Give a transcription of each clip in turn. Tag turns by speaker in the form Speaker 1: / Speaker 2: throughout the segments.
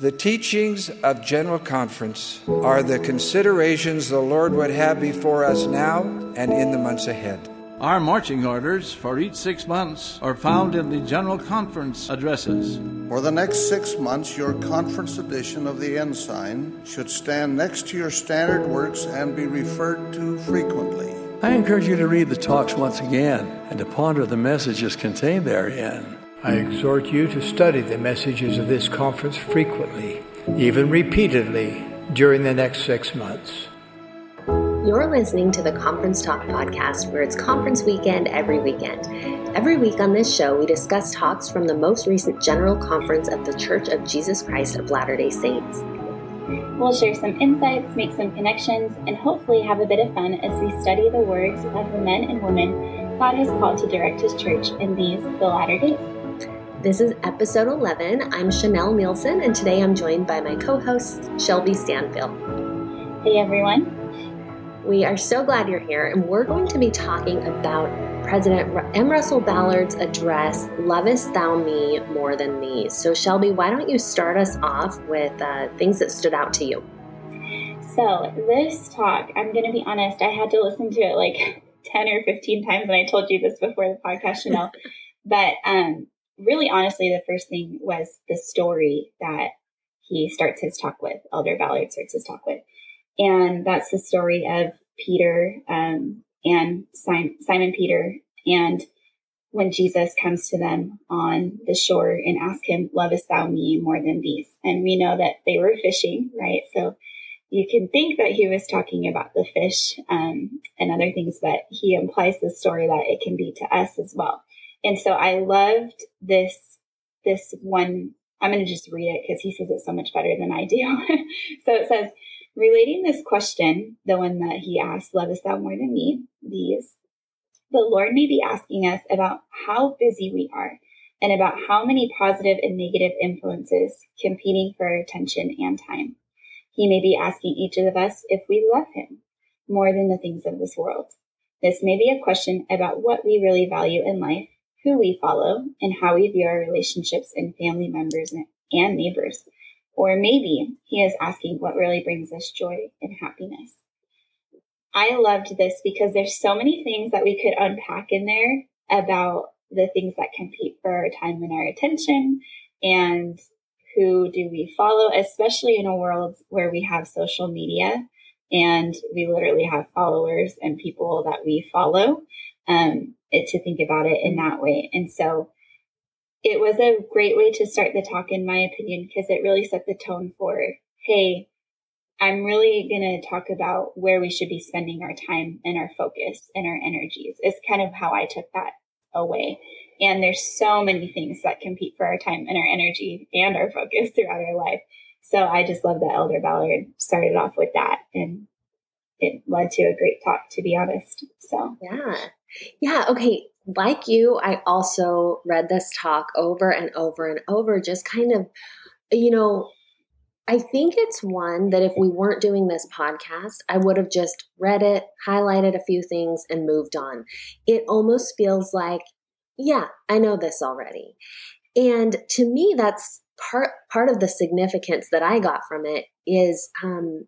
Speaker 1: The teachings of General Conference are the considerations the Lord would have before us now and in the months ahead.
Speaker 2: Our marching orders for each six months are found in the General Conference addresses.
Speaker 3: For the next six months, your conference edition of the Ensign should stand next to your standard works and be referred to frequently.
Speaker 4: I encourage you to read the talks once again and to ponder the messages contained therein.
Speaker 5: I exhort you to study the messages of this conference frequently, even repeatedly, during the next six months.
Speaker 6: You're listening to the Conference Talk podcast, where it's conference weekend every weekend. Every week on this show, we discuss talks from the most recent General Conference of the Church of Jesus Christ of Latter day Saints.
Speaker 7: We'll share some insights, make some connections, and hopefully have a bit of fun as we study the words of the men and women God has called to direct His church in these, the latter days.
Speaker 6: This is episode 11. I'm Chanel Nielsen, and today I'm joined by my co host, Shelby Stanfield.
Speaker 7: Hey, everyone.
Speaker 6: We are so glad you're here, and we're going to be talking about President M. Russell Ballard's address, Lovest Thou Me More Than These. So, Shelby, why don't you start us off with uh, things that stood out to you?
Speaker 7: So, this talk, I'm going to be honest, I had to listen to it like 10 or 15 times, and I told you this before the podcast, Chanel. but um, really honestly, the first thing was the story that he starts his talk with, Elder Ballard starts his talk with. And that's the story of Peter um, and Simon, Simon Peter. And when Jesus comes to them on the shore and asks him, Lovest thou me more than these? And we know that they were fishing, right? So you can think that he was talking about the fish um, and other things, but he implies the story that it can be to us as well. And so I loved this, this one. I'm going to just read it because he says it so much better than I do. so it says, relating this question, the one that he asked, lovest thou more than me, these, the Lord may be asking us about how busy we are and about how many positive and negative influences competing for our attention and time. He may be asking each of us if we love him more than the things of this world. This may be a question about what we really value in life who we follow, and how we view our relationships and family members and neighbors. Or maybe he is asking what really brings us joy and happiness. I loved this because there's so many things that we could unpack in there about the things that compete for our time and our attention and who do we follow, especially in a world where we have social media and we literally have followers and people that we follow. Um, it, to think about it in mm-hmm. that way. And so it was a great way to start the talk, in my opinion, because it really set the tone for, hey, I'm really going to talk about where we should be spending our time and our focus and our energies. Is kind of how I took that away. And there's so many things that compete for our time and our energy and our focus throughout our life. So I just love that Elder Ballard started off with that and it led to a great talk, to be honest. So,
Speaker 6: yeah. Yeah. Okay. Like you, I also read this talk over and over and over, just kind of, you know, I think it's one that if we weren't doing this podcast, I would have just read it, highlighted a few things, and moved on. It almost feels like, yeah, I know this already. And to me, that's part part of the significance that I got from it is um,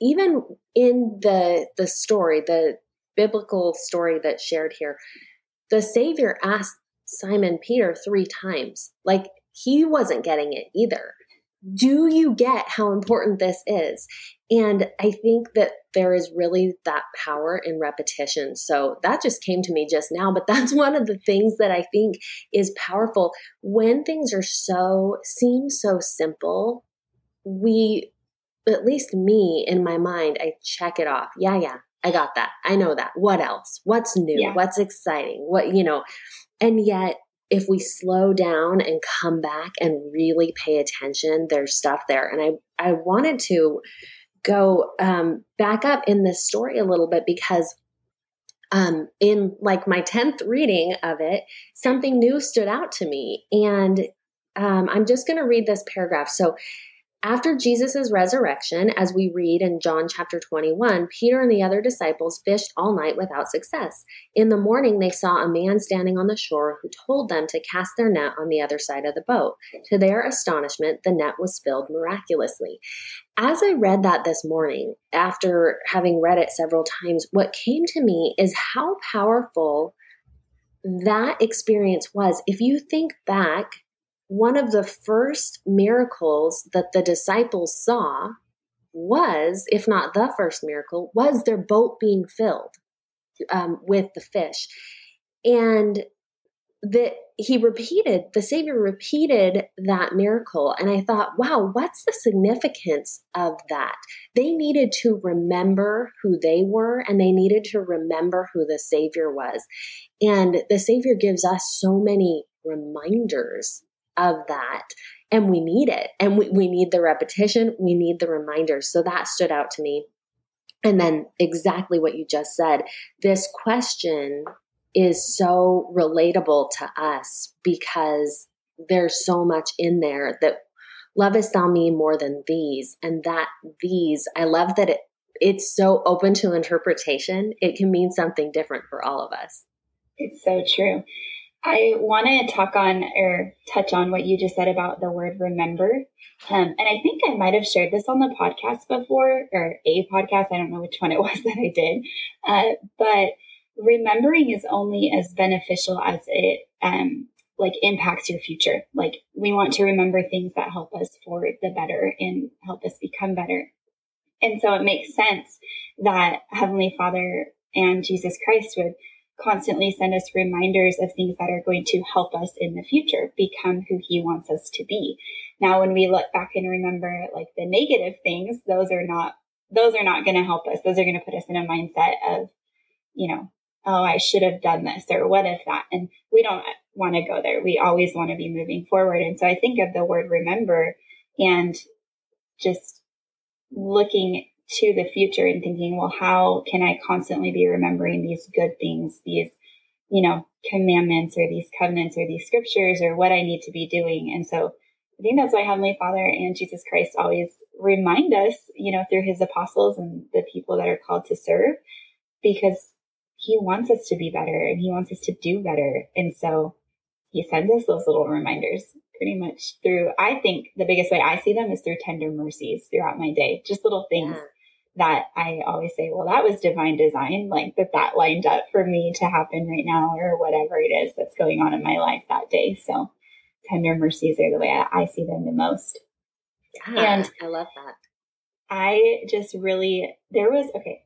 Speaker 6: even in the the story, the biblical story that's shared here, the Savior asked Simon Peter three times. Like he wasn't getting it either. Do you get how important this is? And I think that there is really that power in repetition. So that just came to me just now, but that's one of the things that I think is powerful. When things are so, seem so simple, we, at least me in my mind, I check it off. Yeah, yeah, I got that. I know that. What else? What's new? Yeah. What's exciting? What, you know, and yet if we slow down and come back and really pay attention, there's stuff there. And I, I wanted to go um, back up in this story a little bit because um, in like my 10th reading of it, something new stood out to me. And um, I'm just going to read this paragraph. So After Jesus' resurrection, as we read in John chapter 21, Peter and the other disciples fished all night without success. In the morning, they saw a man standing on the shore who told them to cast their net on the other side of the boat. To their astonishment, the net was filled miraculously. As I read that this morning, after having read it several times, what came to me is how powerful that experience was. If you think back one of the first miracles that the disciples saw was, if not the first miracle, was their boat being filled um, with the fish. And that he repeated, the Savior repeated that miracle. And I thought, wow, what's the significance of that? They needed to remember who they were and they needed to remember who the Savior was. And the Savior gives us so many reminders of that. And we need it. And we, we need the repetition, we need the reminders. So that stood out to me. And then exactly what you just said this question is so relatable to us because there's so much in there that lovest thou me more than these and that these i love that it it's so open to interpretation it can mean something different for all of us
Speaker 7: it's so true I want to talk on or touch on what you just said about the word remember. Um, and I think I might have shared this on the podcast before or a podcast. I don't know which one it was that I did. Uh, but remembering is only as beneficial as it um, like impacts your future. Like we want to remember things that help us for the better and help us become better. And so it makes sense that Heavenly Father and Jesus Christ would constantly send us reminders of things that are going to help us in the future become who he wants us to be. Now, when we look back and remember like the negative things, those are not, those are not going to help us. Those are going to put us in a mindset of, you know, oh, I should have done this or what if that? And we don't want to go there. We always want to be moving forward. And so I think of the word remember and just looking to the future and thinking, well, how can I constantly be remembering these good things, these, you know, commandments or these covenants or these scriptures or what I need to be doing? And so I think that's why Heavenly Father and Jesus Christ always remind us, you know, through his apostles and the people that are called to serve, because he wants us to be better and he wants us to do better. And so he sends us those little reminders pretty much through, I think the biggest way I see them is through tender mercies throughout my day, just little things. Yeah that I always say, well, that was divine design, like that that lined up for me to happen right now or whatever it is that's going on in my life that day. So tender mercies are the way I, I see them the most.
Speaker 6: Yeah, and I love that.
Speaker 7: I just really, there was, okay,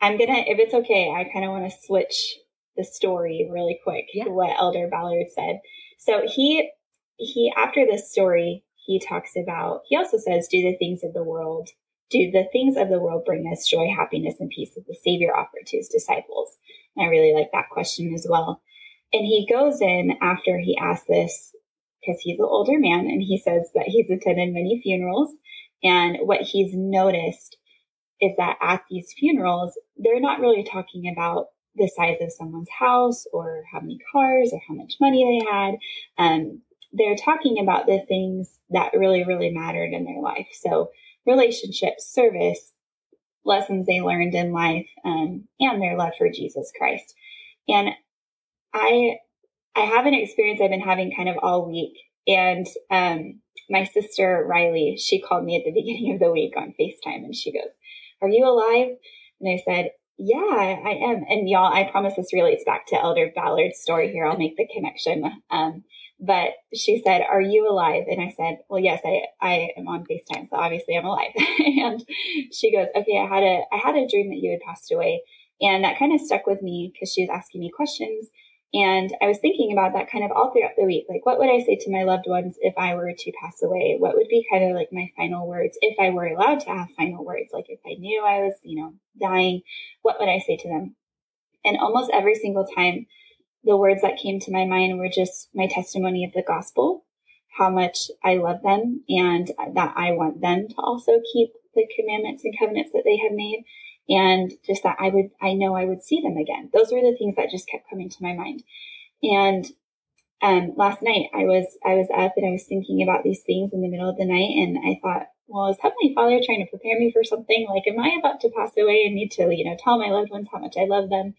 Speaker 7: I'm gonna, if it's okay, I kind of want to switch the story really quick yeah. what Elder Ballard said. So he, he, after this story, he talks about, he also says, do the things of the world do the things of the world bring us joy, happiness, and peace that the Savior offered to his disciples? And I really like that question as well. And he goes in after he asks this because he's an older man and he says that he's attended many funerals. And what he's noticed is that at these funerals, they're not really talking about the size of someone's house or how many cars or how much money they had. Um, they're talking about the things that really, really mattered in their life. So relationships, service, lessons they learned in life, um, and their love for Jesus Christ. And I, I have an experience I've been having kind of all week. And um, my sister Riley, she called me at the beginning of the week on FaceTime, and she goes, "Are you alive?" And I said, "Yeah, I am." And y'all, I promise this relates back to Elder Ballard's story here. I'll make the connection. Um, but she said, Are you alive? And I said, Well, yes, I, I am on FaceTime, so obviously I'm alive. and she goes, Okay, I had a I had a dream that you had passed away. And that kind of stuck with me because she was asking me questions. And I was thinking about that kind of all throughout the week. Like, what would I say to my loved ones if I were to pass away? What would be kind of like my final words if I were allowed to have final words? Like, if I knew I was, you know, dying, what would I say to them? And almost every single time, the words that came to my mind were just my testimony of the gospel, how much I love them and that I want them to also keep the commandments and covenants that they have made. And just that I would, I know I would see them again. Those were the things that just kept coming to my mind. And um, last night I was, I was up and I was thinking about these things in the middle of the night and I thought, well, is Heavenly Father trying to prepare me for something? Like, am I about to pass away and need to, you know, tell my loved ones how much I love them?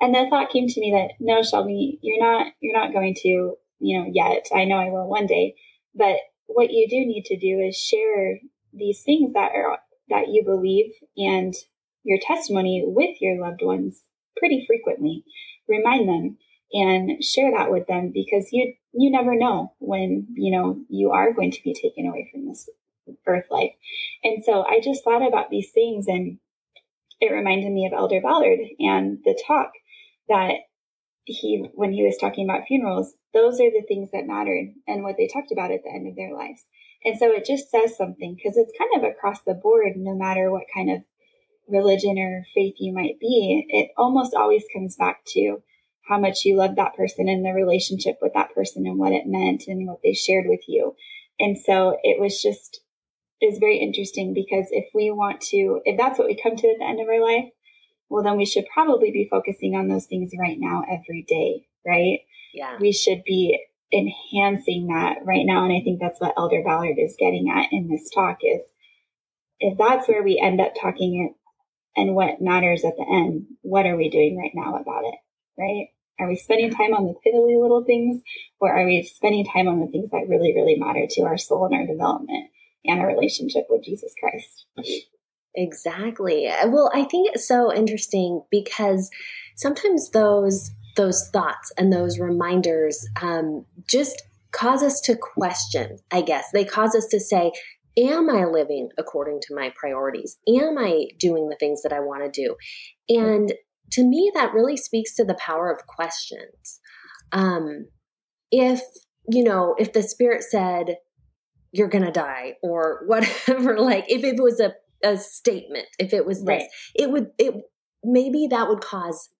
Speaker 7: And the thought came to me that no, Shelby, you're not, you're not going to, you know, yet. I know I will one day, but what you do need to do is share these things that are, that you believe and your testimony with your loved ones pretty frequently. Remind them and share that with them because you you never know when you know you are going to be taken away from this earth life. And so I just thought about these things and it reminded me of Elder Ballard and the talk that he when he was talking about funerals, those are the things that mattered and what they talked about at the end of their lives. And so it just says something because it's kind of across the board, no matter what kind of religion or faith you might be, it almost always comes back to how much you love that person and the relationship with that person and what it meant and what they shared with you. And so it was just, is very interesting because if we want to, if that's what we come to at the end of our life, well, then we should probably be focusing on those things right now every day, right?
Speaker 6: Yeah.
Speaker 7: We should be enhancing that right now. And I think that's what Elder Ballard is getting at in this talk is if that's where we end up talking it and what matters at the end, what are we doing right now about it? Right? Are we spending time on the piddly little things or are we spending time on the things that really, really matter to our soul and our development and our relationship with Jesus Christ?
Speaker 6: Exactly. Well, I think it's so interesting because sometimes those those thoughts and those reminders um, just cause us to question. I guess they cause us to say, "Am I living according to my priorities? Am I doing the things that I want to do?" And to me, that really speaks to the power of questions. Um, if you know, if the Spirit said, "You're gonna die," or whatever, like if it was a a statement if it was this. Right. it would it maybe that would cause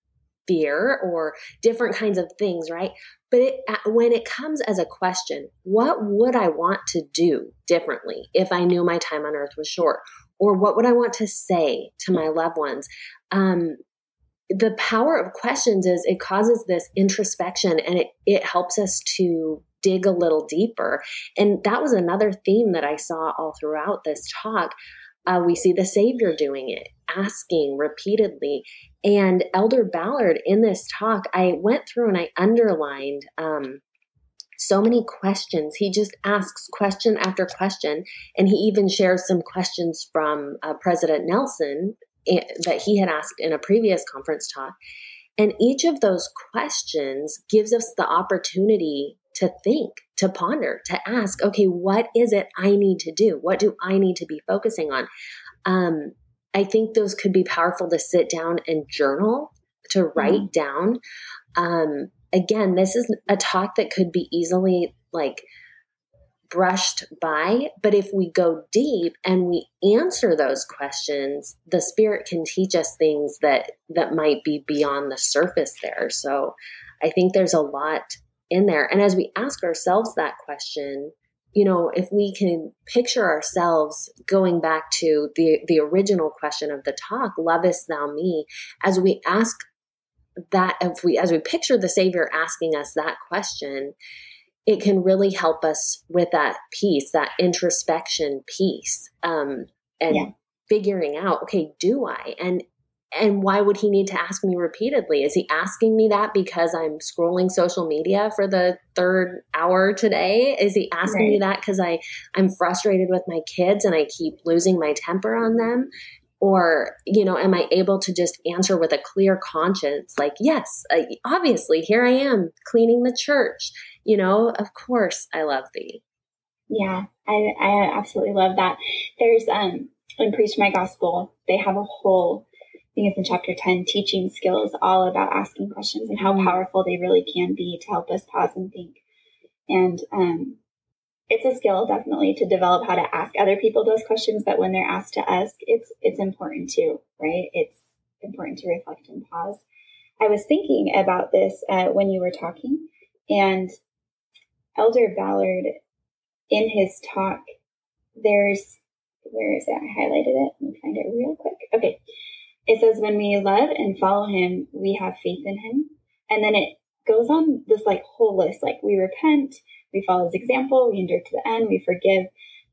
Speaker 6: fear or different kinds of things right? But it, when it comes as a question what would i want to do differently if i knew my time on earth was short? Or what would i want to say to my loved ones? Um, the power of questions is it causes this introspection and it, it helps us to dig a little deeper. And that was another theme that i saw all throughout this talk uh, we see the Savior doing it, asking repeatedly. And Elder Ballard, in this talk, I went through and I underlined um, so many questions. He just asks question after question. And he even shares some questions from uh, President Nelson eh, that he had asked in a previous conference talk. And each of those questions gives us the opportunity to think, to ponder, to ask, okay, what is it I need to do? What do I need to be focusing on? Um, I think those could be powerful to sit down and journal, to write mm-hmm. down. Um, again, this is a talk that could be easily like brushed by, but if we go deep and we answer those questions, the spirit can teach us things that that might be beyond the surface there. So I think there's a lot in there. And as we ask ourselves that question, you know, if we can picture ourselves going back to the, the original question of the talk, lovest thou me, as we ask that, if we, as we picture the Savior asking us that question, it can really help us with that piece, that introspection piece, um, and yeah. figuring out, okay, do I? And and why would he need to ask me repeatedly? Is he asking me that because I'm scrolling social media for the third hour today? Is he asking right. me that because I I'm frustrated with my kids and I keep losing my temper on them? Or, you know, am I able to just answer with a clear conscience? Like, yes, obviously, here I am cleaning the church. You know, of course, I love thee.
Speaker 7: Yeah, I, I absolutely love that. There's, um, in Preach My Gospel, they have a whole think it's in chapter 10, teaching skills all about asking questions and how mm. powerful they really can be to help us pause and think. And um, it's a skill definitely to develop how to ask other people those questions, but when they're asked to us, it's it's important too, right? It's important to reflect and pause. I was thinking about this uh, when you were talking, and Elder Ballard, in his talk, there's where is it? I highlighted it. Let me find it real quick. Okay. It says, when we love and follow him, we have faith in him. And then it goes on this like whole list, like we repent, we follow his example, we endure to the end, we forgive.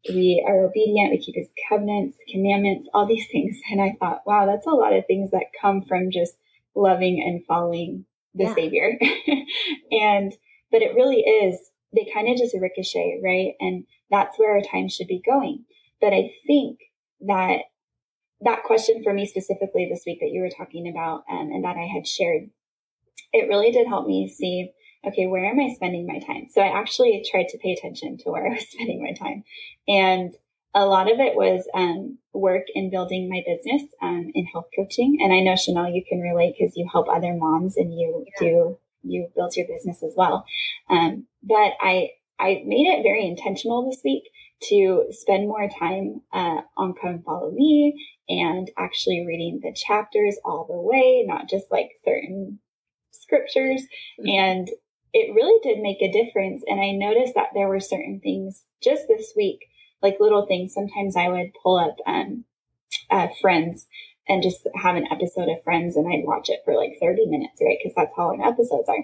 Speaker 7: we are obedient, we keep his covenants, commandments, all these things. And I thought, wow, that's a lot of things that come from just loving and following the yeah. Savior. and, but it really is, they kind of just ricochet, right? And that's where our time should be going. But I think that that question for me specifically this week that you were talking about um, and that I had shared, it really did help me see okay, where am I spending my time? So I actually tried to pay attention to where I was spending my time. And a lot of it was um, work in building my business um, in health coaching. And I know Chanel, you can relate because you help other moms and you yeah. do you build your business as well. Um, but I I made it very intentional this week to spend more time uh, on Come Follow Me and actually reading the chapters all the way, not just like certain scriptures. Mm-hmm. And it really did make a difference. And I noticed that there were certain things just this week, like little things. Sometimes I would pull up um, uh, Friends and just have an episode of Friends and I'd watch it for like 30 minutes, right? Because that's how long episodes are.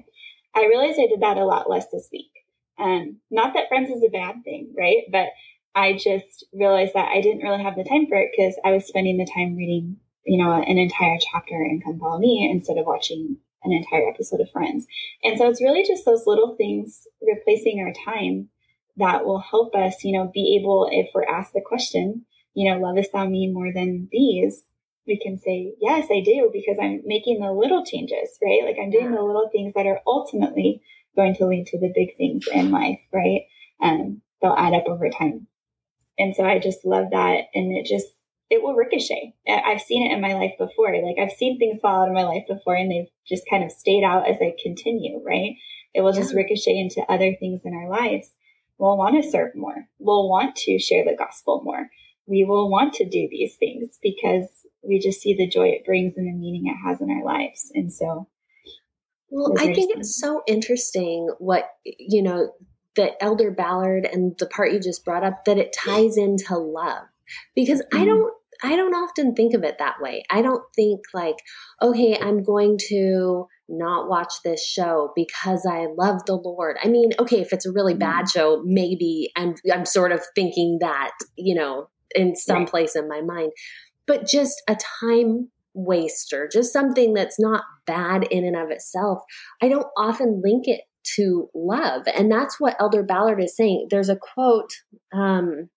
Speaker 7: I realized I did that a lot less this week. Um, not that Friends is a bad thing, right? But I just realized that I didn't really have the time for it because I was spending the time reading, you know, an entire chapter in Come Follow Me instead of watching an entire episode of Friends. And so it's really just those little things replacing our time that will help us, you know, be able, if we're asked the question, you know, lovest thou me more than these? We can say, yes, I do, because I'm making the little changes, right? Like I'm doing the little things that are ultimately going to lead to the big things in life, right? And um, they'll add up over time. And so I just love that. And it just it will ricochet. I've seen it in my life before. Like I've seen things fall out of my life before and they've just kind of stayed out as I continue, right? It will just ricochet into other things in our lives. We'll want to serve more. We'll want to share the gospel more. We will want to do these things because we just see the joy it brings and the meaning it has in our lives. And so,
Speaker 6: well, I think it's so interesting what, you know, the Elder Ballard and the part you just brought up that it ties into love because mm-hmm. I don't I don't often think of it that way. I don't think like, okay, I'm going to not watch this show because I love the Lord. I mean, okay, if it's a really bad mm. show, maybe I'm I'm sort of thinking that, you know, in some right. place in my mind. But just a time waster, just something that's not bad in and of itself. I don't often link it to love. And that's what Elder Ballard is saying. There's a quote um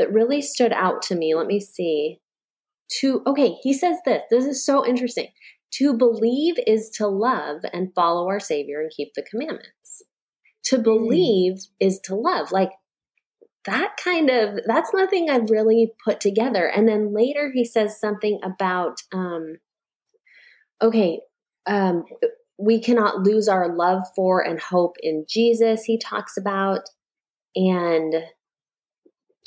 Speaker 6: that really stood out to me. Let me see. To, okay, he says this. This is so interesting. To believe is to love and follow our Savior and keep the commandments. To hmm. believe mm. is to love. Like that kind of, that's nothing I've really put together. And then later he says something about, um, okay, um, we cannot lose our love for and hope in Jesus, he talks about. And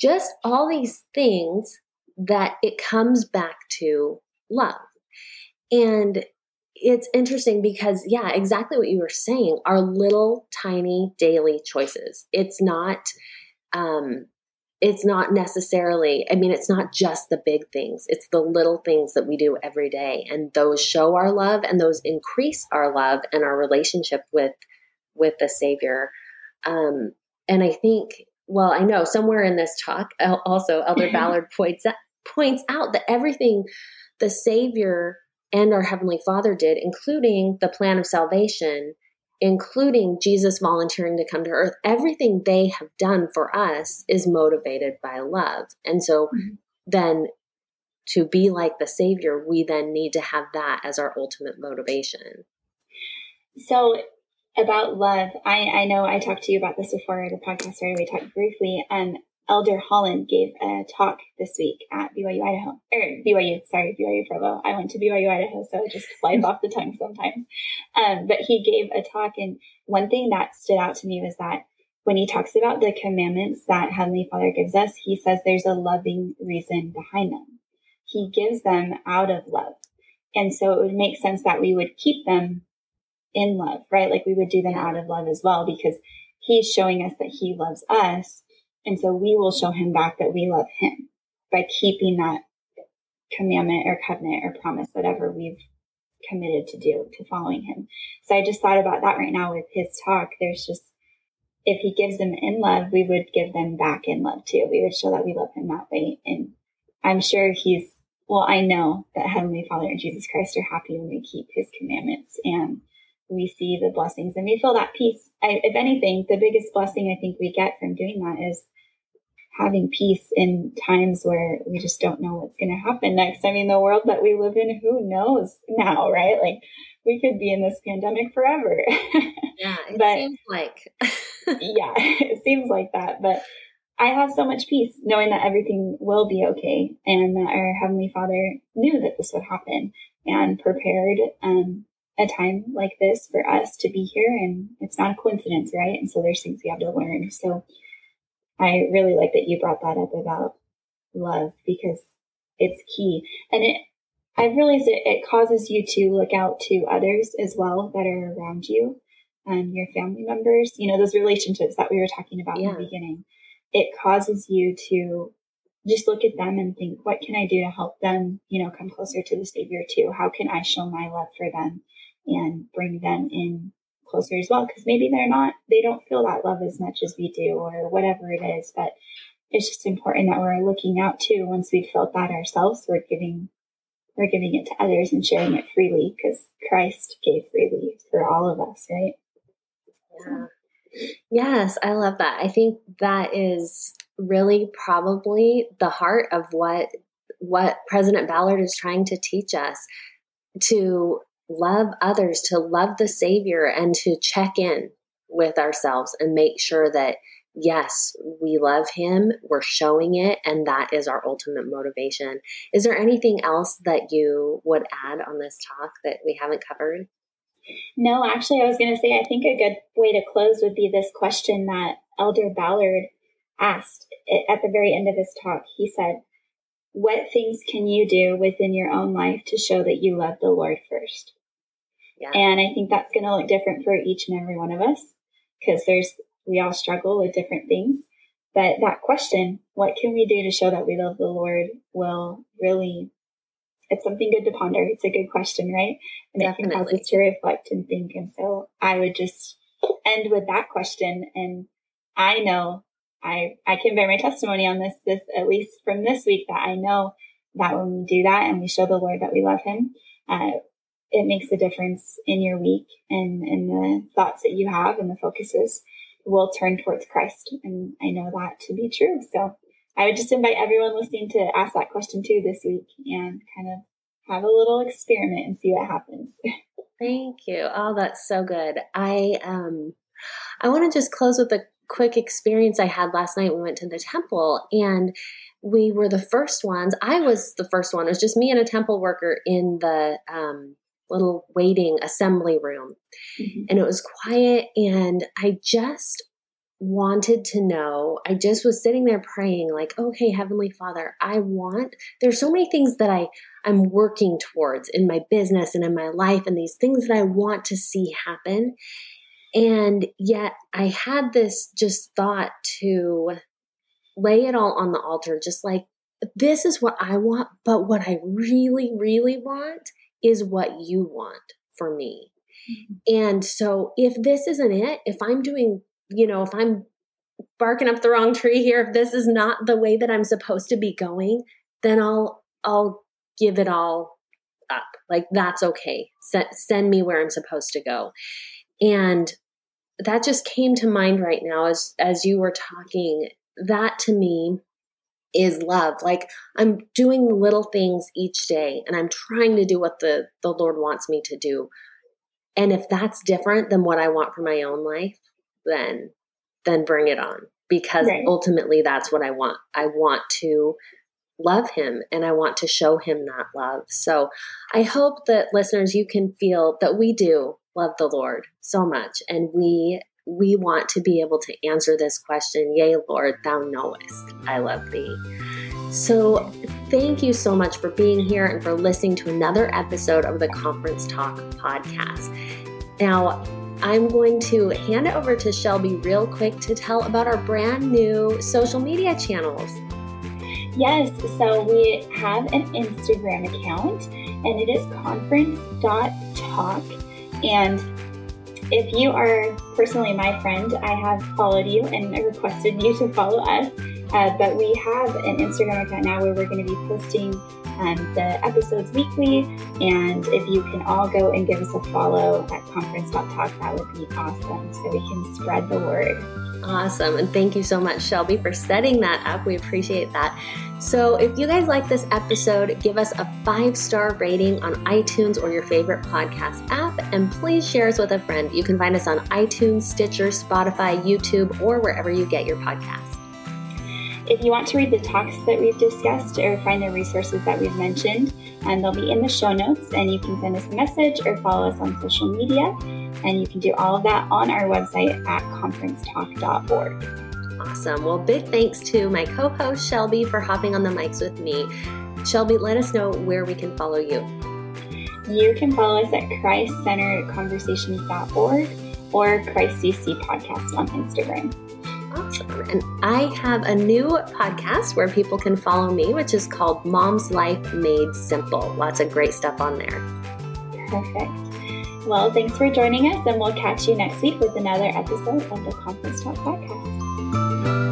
Speaker 6: just all these things that it comes back to love. And it's interesting because, yeah, exactly what you were saying are little tiny daily choices. It's not, um, it's not necessarily, I mean, it's not just the big things, it's the little things that we do every day. And those show our love and those increase our love and our relationship with, with the Savior. Um, and I think well, I know somewhere in this talk, also Elder Ballard points out, points out that everything the Savior and our Heavenly Father did, including the plan of salvation, including Jesus volunteering to come to earth, everything they have done for us is motivated by love. And so mm-hmm. then to be like the Savior, we then need to have that as our ultimate motivation.
Speaker 7: So about love, I, I know I talked to you about this before the podcast started. We talked briefly. Um, Elder Holland gave a talk this week at BYU Idaho, or BYU, sorry, BYU Provo. I went to BYU Idaho, so it just slides off the tongue sometimes. Um, but he gave a talk, and one thing that stood out to me was that when he talks about the commandments that Heavenly Father gives us, he says there's a loving reason behind them. He gives them out of love. And so it would make sense that we would keep them in love, right? Like we would do them out of love as well because he's showing us that he loves us. And so we will show him back that we love him by keeping that commandment or covenant or promise, whatever we've committed to do to following him. So I just thought about that right now with his talk. There's just, if he gives them in love, we would give them back in love too. We would show that we love him that way. And I'm sure he's, well, I know that Heavenly Father and Jesus Christ are happy when we keep his commandments and we see the blessings and we feel that peace. I, if anything, the biggest blessing I think we get from doing that is having peace in times where we just don't know what's going to happen next. I mean, the world that we live in, who knows now, right? Like we could be in this pandemic forever.
Speaker 6: Yeah, it but, seems like.
Speaker 7: yeah, it seems like that. But I have so much peace knowing that everything will be okay and that our Heavenly Father knew that this would happen and prepared um, a time like this for us to be here. And it's not a coincidence, right? And so there's things we have to learn. So I really like that you brought that up about love because it's key. And it, I've realized it, it causes you to look out to others as well that are around you and your family members, you know, those relationships that we were talking about yeah. in the beginning. It causes you to just look at them and think, what can I do to help them, you know, come closer to the Savior too? How can I show my love for them and bring them in closer as well? Because maybe they're not, they don't feel that love as much as we do or whatever it is. But it's just important that we're looking out too. Once we've felt that ourselves, we're giving we're giving it to others and sharing it freely because Christ gave freely for all of us, right?
Speaker 6: Yeah. Yes, I love that. I think that is really probably the heart of what what President Ballard is trying to teach us to love others, to love the Savior, and to check in with ourselves and make sure that yes, we love him, we're showing it, and that is our ultimate motivation. Is there anything else that you would add on this talk that we haven't covered?
Speaker 7: No, actually, I was going to say, I think a good way to close would be this question that Elder Ballard asked eh, at the very end of his talk. He said, What things can you do within your own life to show that you love the Lord first? Yeah. And I think that's going to look different for each and every one of us because there's we all struggle with different things. But that question, what can we do to show that we love the Lord, will really, it's something good to ponder. It's a good question, right? And Definitely. it can cause us to reflect and think. And so I would just end with that question. And I know I, I can bear my testimony on this, this, at least from this week that I know that when we do that and we show the Lord that we love him, uh, it makes a difference in your week and in the thoughts that you have and the focuses will turn towards Christ. And I know that to be true. So I would just invite everyone listening to ask that question too this week and kind of have a little experiment and see what happens.
Speaker 6: Thank you. Oh, that's so good. I um I want to just close with a quick experience I had last night. We went to the temple and we were the first ones. I was the first one. It was just me and a temple worker in the um little waiting assembly room. Mm-hmm. And it was quiet. And I just wanted to know. I just was sitting there praying, like, okay, Heavenly Father, I want, there's so many things that I, I'm working towards in my business and in my life, and these things that I want to see happen. And yet I had this just thought to lay it all on the altar, just like, this is what I want, but what I really, really want is what you want for me. Mm-hmm. And so if this isn't it, if I'm doing, you know, if I'm barking up the wrong tree here, if this is not the way that I'm supposed to be going, then I'll I'll give it all up. Like that's okay. Send, send me where I'm supposed to go. And that just came to mind right now as as you were talking. That to me is love. Like I'm doing little things each day and I'm trying to do what the, the Lord wants me to do. And if that's different than what I want for my own life, then then bring it on because right. ultimately that's what I want. I want to love him and I want to show him that love. So I hope that listeners you can feel that we do love the Lord so much and we we want to be able to answer this question Yea, Lord, thou knowest I love thee. So, thank you so much for being here and for listening to another episode of the Conference Talk podcast. Now, I'm going to hand it over to Shelby real quick to tell about our brand new social media channels.
Speaker 7: Yes, so we have an Instagram account and it is conference.talk. And if you are personally my friend, I have followed you and I requested you to follow us. Uh, but we have an Instagram account now where we're going to be posting um, the episodes weekly. And if you can all go and give us a follow at conference.talk, that would be awesome. So we can spread the word.
Speaker 6: Awesome. And thank you so much, Shelby, for setting that up. We appreciate that. So, if you guys like this episode, give us a five star rating on iTunes or your favorite podcast app, and please share us with a friend. You can find us on iTunes, Stitcher, Spotify, YouTube, or wherever you get your podcasts.
Speaker 7: If you want to read the talks that we've discussed or find the resources that we've mentioned, and they'll be in the show notes, and you can send us a message or follow us on social media. And you can do all of that on our website at conferencetalk.org.
Speaker 6: Awesome. Well, big thanks to my co host, Shelby, for hopping on the mics with me. Shelby, let us know where we can follow you.
Speaker 7: You can follow us at ChristCenteredConversations.org or ChristCC Podcast on Instagram.
Speaker 6: Awesome. And I have a new podcast where people can follow me, which is called Mom's Life Made Simple. Lots of great stuff on there.
Speaker 7: Perfect. Well, thanks for joining us, and we'll catch you next week with another episode of the Conference Talk Podcast.